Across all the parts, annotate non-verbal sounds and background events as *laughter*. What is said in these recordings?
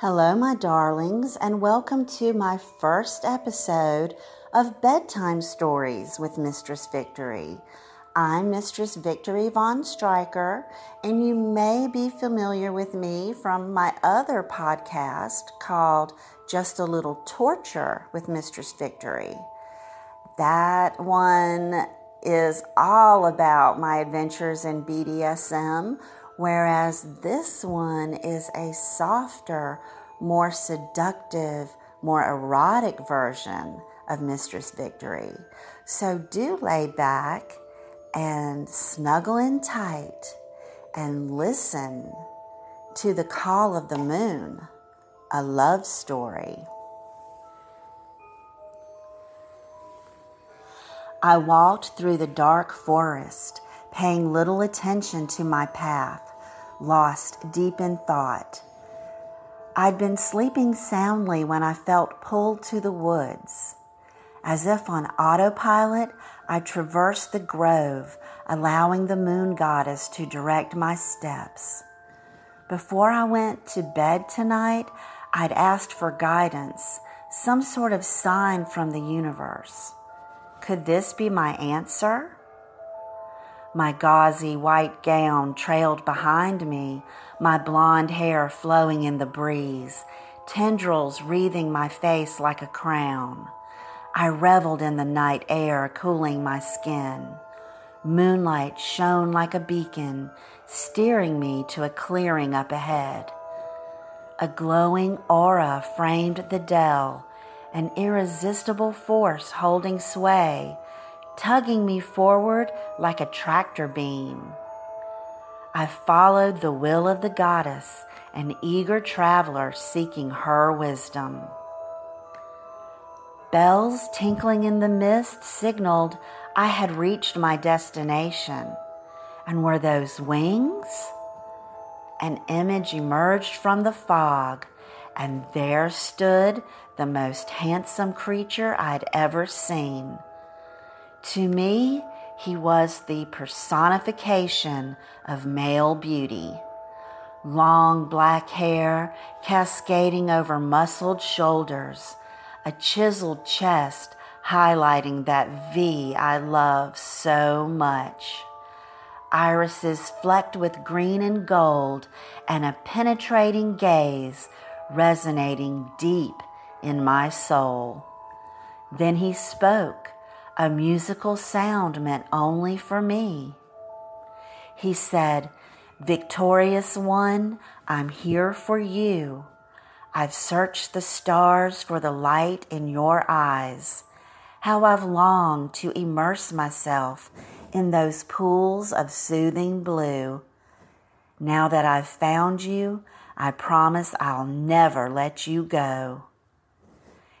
Hello, my darlings, and welcome to my first episode of Bedtime Stories with Mistress Victory. I'm Mistress Victory Von Stryker, and you may be familiar with me from my other podcast called Just a Little Torture with Mistress Victory. That one is all about my adventures in BDSM whereas this one is a softer, more seductive, more erotic version of Mistress Victory. So do lay back and snuggle in tight and listen to the call of the moon, a love story. I walked through the dark forest, paying little attention to my path lost deep in thought. I'd been sleeping soundly when I felt pulled to the woods. As if on autopilot, I traversed the grove, allowing the moon goddess to direct my steps. Before I went to bed tonight, I'd asked for guidance, some sort of sign from the universe. Could this be my answer? My gauzy white gown trailed behind me, my blonde hair flowing in the breeze, tendrils wreathing my face like a crown. I reveled in the night air, cooling my skin. Moonlight shone like a beacon, steering me to a clearing up ahead. A glowing aura framed the dell, an irresistible force holding sway tugging me forward like a tractor beam. I followed the will of the goddess, an eager traveler seeking her wisdom. Bells tinkling in the mist signaled I had reached my destination. And were those wings? An image emerged from the fog, and there stood the most handsome creature I'd ever seen. To me, he was the personification of male beauty. Long black hair cascading over muscled shoulders, a chiseled chest highlighting that V I love so much. Irises flecked with green and gold, and a penetrating gaze resonating deep in my soul. Then he spoke a musical sound meant only for me. He said, Victorious one, I'm here for you. I've searched the stars for the light in your eyes. How I've longed to immerse myself in those pools of soothing blue. Now that I've found you, I promise I'll never let you go.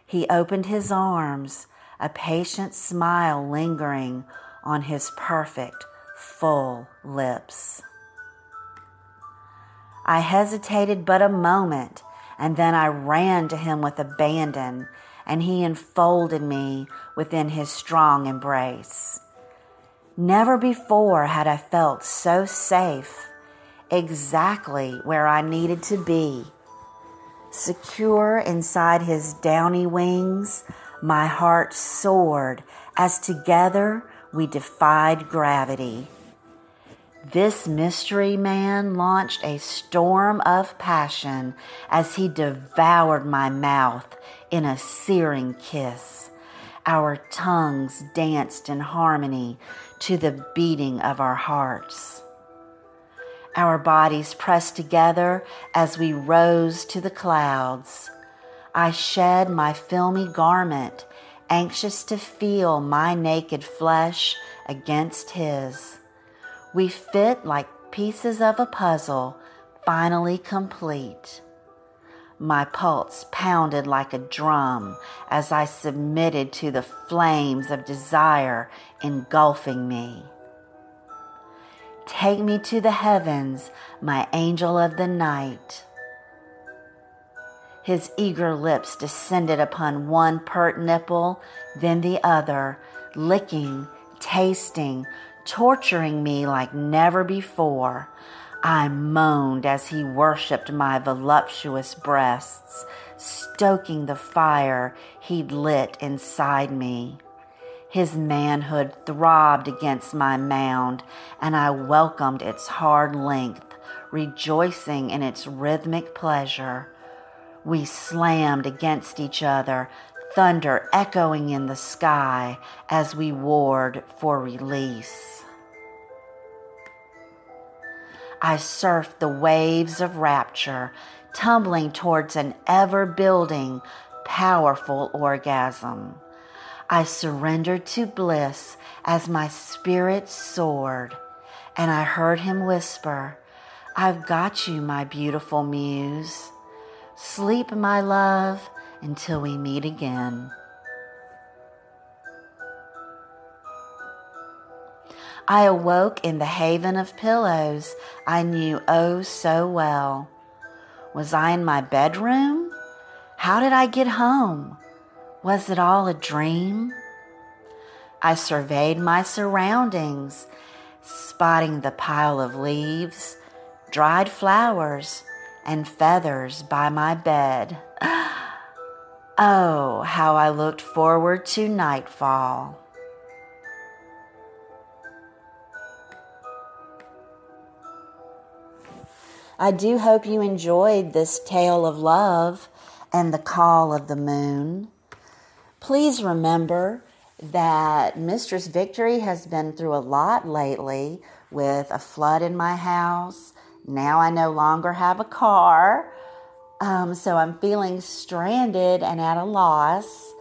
He opened his arms a patient smile lingering on his perfect, full lips. I hesitated but a moment, and then I ran to him with abandon, and he enfolded me within his strong embrace. Never before had I felt so safe, exactly where I needed to be. Secure inside his downy wings, my heart soared as together we defied gravity. This mystery man launched a storm of passion as he devoured my mouth in a searing kiss. Our tongues danced in harmony to the beating of our hearts. Our bodies pressed together as we rose to the clouds. I shed my filmy garment, anxious to feel my naked flesh against his. We fit like pieces of a puzzle, finally complete. My pulse pounded like a drum as I submitted to the flames of desire engulfing me. Take me to the heavens, my angel of the night. His eager lips descended upon one pert nipple, then the other, licking, tasting, torturing me like never before. I moaned as he worshipped my voluptuous breasts, stoking the fire he'd lit inside me. His manhood throbbed against my mound, and I welcomed its hard length, rejoicing in its rhythmic pleasure. We slammed against each other, thunder echoing in the sky as we warred for release. I surfed the waves of rapture, tumbling towards an ever building, powerful orgasm. I surrendered to bliss as my spirit soared, and I heard him whisper, I've got you, my beautiful muse. Sleep, my love, until we meet again. I awoke in the haven of pillows I knew oh so well. Was I in my bedroom? How did I get home? Was it all a dream? I surveyed my surroundings, spotting the pile of leaves, dried flowers, and feathers by my bed. *gasps* Oh, how I looked forward to nightfall. I do hope you enjoyed this tale of love and the call of the moon. Please remember that Mistress Victory has been through a lot lately with a flood in my house. Now I no longer have a car, um, so I'm feeling stranded and at a loss.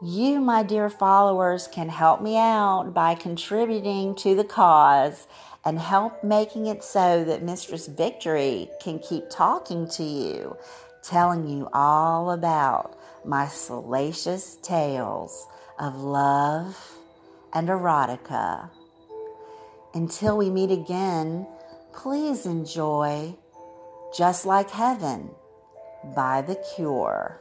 You, my dear followers, can help me out by contributing to the cause and help making it so that Mistress Victory can keep talking to you, telling you all about my salacious tales of love and erotica. Until we meet again, please enjoy Just Like Heaven by The Cure.